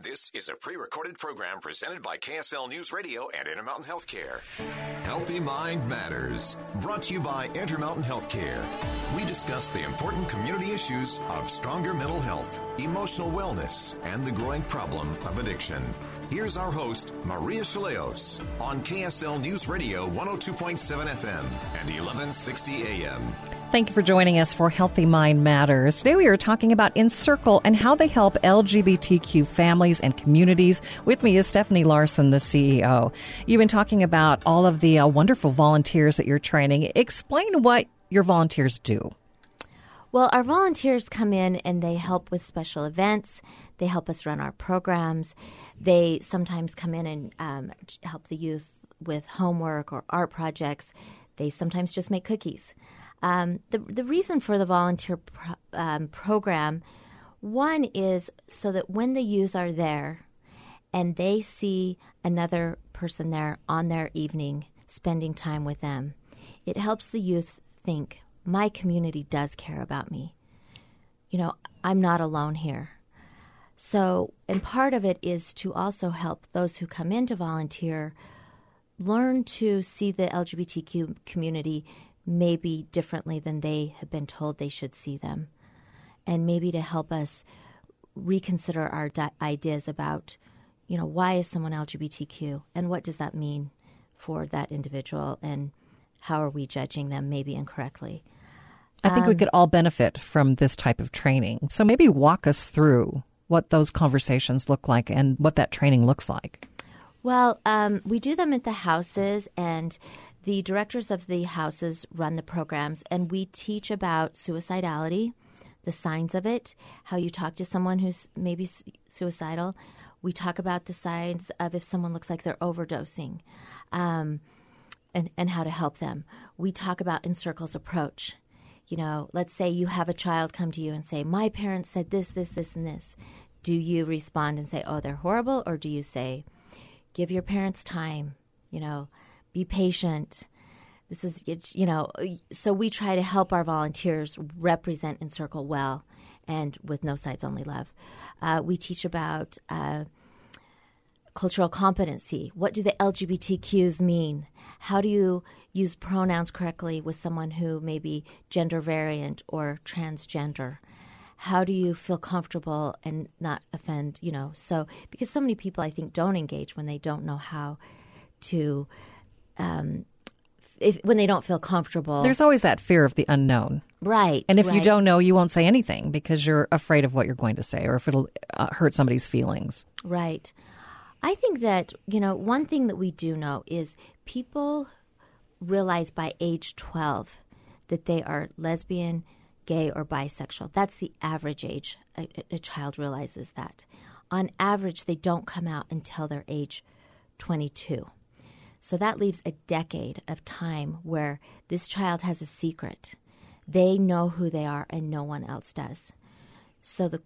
This is a pre recorded program presented by KSL News Radio and Intermountain Healthcare. Healthy Mind Matters, brought to you by Intermountain Healthcare. We discuss the important community issues of stronger mental health, emotional wellness, and the growing problem of addiction. Here's our host, Maria Shilaos, on KSL News Radio 102.7 FM and 1160 AM. Thank you for joining us for Healthy Mind Matters. Today we are talking about Encircle and how they help LGBTQ families and communities. With me is Stephenie Larson, the CEO. You've been talking about all of the uh, wonderful volunteers that you're training. Explain what your volunteers do. Well, our volunteers come in and they help with special events. They help us run our programs. They sometimes come in and um, help the youth with homework or art projects. They sometimes just make cookies. Um, the the reason for the volunteer pro- um, program, one is so that when the youth are there, and they see another person there on their evening, spending time with them, it helps the youth think my community does care about me. You know, I'm not alone here. So, and part of it is to also help those who come in to volunteer learn to see the LGBTQ community maybe differently than they have been told they should see them, and maybe to help us reconsider our di- ideas about, you know, why is someone LGBTQ and what does that mean for that individual, and how are we judging them maybe incorrectly. I think um, we could all benefit from this type of training. So maybe walk us through what those conversations look like and what that training looks like. Well, um, we do them at the houses, and the directors of the houses run the programs, and we teach about suicidality, the signs of it, how you talk to someone who's maybe suicidal. We talk about the signs of if someone looks like they're overdosing, um, and and how to help them. We talk about Encircle's approach. You know, let's say you have a child come to you and say, "My parents said this, this, this, and this." Do you respond and say, "Oh, they're horrible," or do you say, "Give your parents time"? You know, be patient. This is, you know, so we try to help our volunteers represent Encircle well and with no sides, only love. Uh, we teach about uh, cultural competency. What do the LGBTQs mean? How do you use pronouns correctly with someone who may be gender variant or transgender? How do you feel comfortable and not offend, you know? So, because so many people I think don't engage when they don't know how to um, if, when they don't feel comfortable. There's always that fear of the unknown. Right. And if right. you don't know, you won't say anything because you're afraid of what you're going to say or if it'll uh, hurt somebody's feelings. Right. I think that, you know, one thing that we do know is people realize by age 12 that they are lesbian, gay, or bisexual. That's the average age a, a child realizes that. On average, they don't come out until they're age 22. So that leaves a decade of time where this child has a secret. They know who they are and no one else does. So the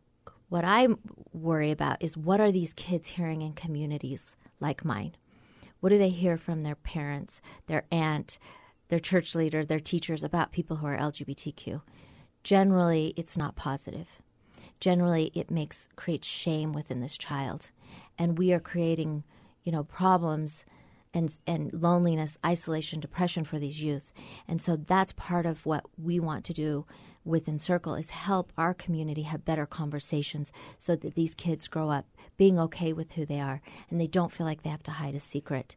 what I worry about is what are these kids hearing in communities like mine? What do they hear from their parents, their aunt, their church leader, their teachers about people who are LGBTQ? Generally, it's not positive. Generally, it makes creates shame within this child, and we are creating, you know, problems and and loneliness, isolation, depression for these youth. And so that's part of what we want to do with Encircle is help our community have better conversations so that these kids grow up being okay with who they are and they don't feel like they have to hide a secret.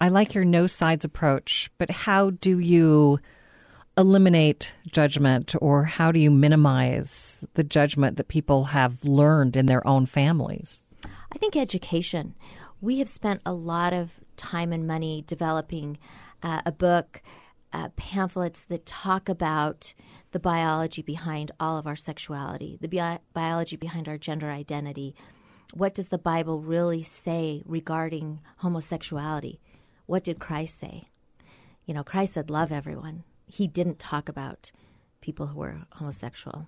I like your no sides approach, but how do you eliminate judgment or how do you minimize the judgment that people have learned in their own families? I think education we have spent a lot of time and money developing uh, a book, uh, pamphlets that talk about the biology behind all of our sexuality, the bi- biology behind our gender identity. What does the Bible really say regarding homosexuality? What did Christ say? You know, Christ said, Love everyone. He didn't talk about people who were homosexual.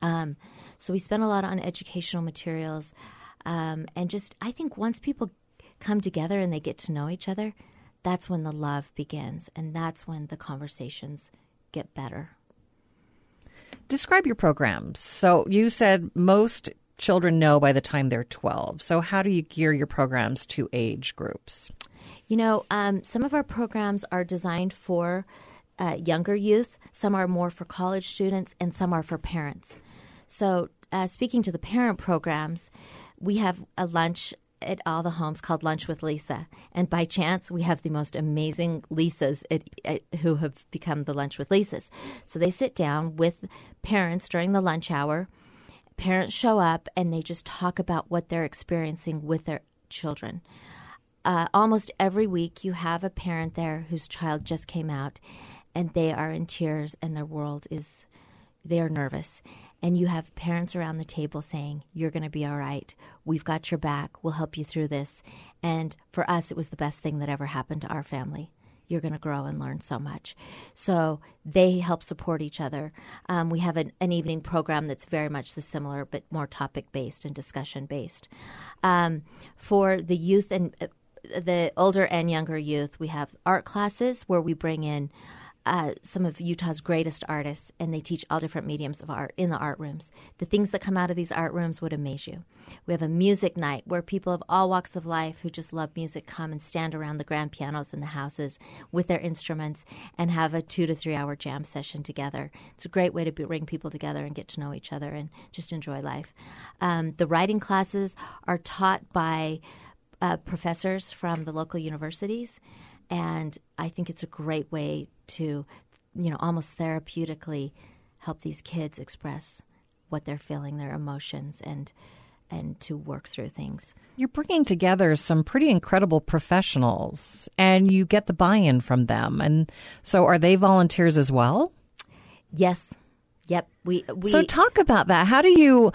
Um, so we spent a lot on educational materials. Um, and just, I think once people come together and they get to know each other, that's when the love begins. And that's when the conversations get better. Describe your programs. So you said most children know by the time they're 12. So, how do you gear your programs to age groups? You know, um, some of our programs are designed for uh, younger youth, some are more for college students, and some are for parents. So, uh, speaking to the parent programs, we have a lunch at all the homes called Lunch with Lisa. And by chance, we have the most amazing Lisas at, at, who have become the Lunch with Lisas. So they sit down with parents during the lunch hour. Parents show up and they just talk about what they're experiencing with their children. Uh, almost every week, you have a parent there whose child just came out and they are in tears and their world is, they are nervous and you have parents around the table saying, You're going to be all right. We've got your back. We'll help you through this. And for us, it was the best thing that ever happened to our family. You're going to grow and learn so much. So they help support each other. Um, we have an, an, evening program that's very much the similar, but more topic based and discussion based. Um, for the youth and uh, the older and younger youth, we have art classes where we bring in uh, some of Utah's greatest artists, and they teach all different mediums of art in the art rooms. The things that come out of these art rooms would amaze you. We have a music night where people of all walks of life who just love music come and stand around the grand pianos in the houses with their instruments and have a two to three hour jam session together. It's a great way to bring people together and get to know each other and just enjoy life. Um, the writing classes are taught by uh, professors from the local universities. And I think it's a great way to, you know, almost therapeutically help these kids express what they're feeling, their emotions, and and to work through things. You're bringing together some pretty incredible professionals, and you get the buy-in from them. And so, are they volunteers as well? Yes. Yep. We, we so talk about that. How do you?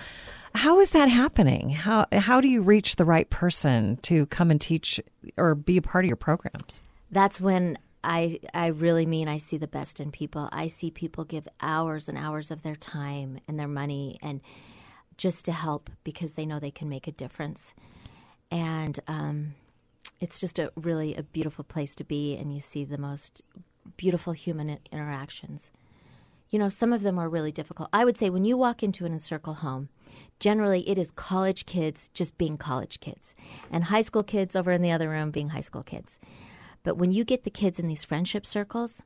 How is that happening? How how do you reach the right person to come and teach or be a part of your programs? That's when I I really mean I see the best in people. I see people give hours and hours of their time and their money and just to help because they know they can make a difference. And um, it's just a really a beautiful place to be, and you see the most beautiful human interactions. You know, some of them are really difficult. I would say when you walk into an encircle home, generally it is college kids just being college kids, and high school kids over in the other room being high school kids but when you get the kids in these friendship circles,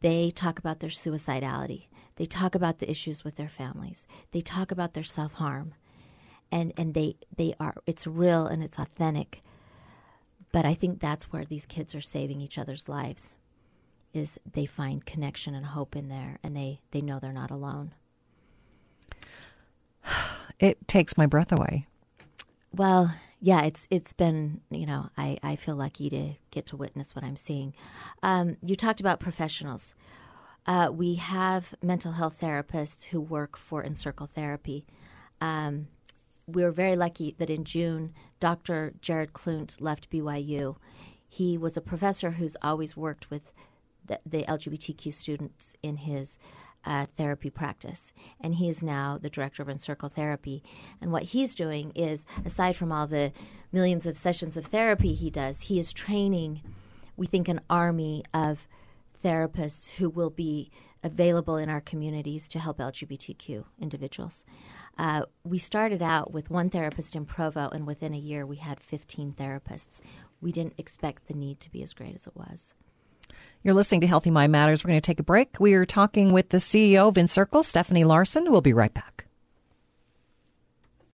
they talk about their suicidality. They talk about the issues with their families. They talk about their self harm. And, and they, they are, it's real and it's authentic. But I think that's where these kids are saving each other's lives is they find connection and hope in there and they, they know they're not alone. It takes my breath away. Well, yeah, it's it's been you know I, I feel lucky to get to witness what I'm seeing. Um, you talked about professionals. Uh, we have mental health therapists who work for Encircle Therapy. Um, we were very lucky that in June, Dr. Jared Klundt left BYU. He was a professor who's always worked with the, the LGBTQ students in his uh, therapy practice, and he is now the director of Encircle Therapy. And what he's doing is, aside from all the millions of sessions of therapy he does, he is training, we think, an army of therapists who will be available in our communities to help LGBTQ individuals. Uh, we started out with one therapist in Provo, and within a year, we had 15 therapists. We didn't expect the need to be as great as it was. You're listening to Healthy Mind Matters. We're going to take a break. We are talking with the CEO of Encircle, Stephenie Larson. We'll be right back.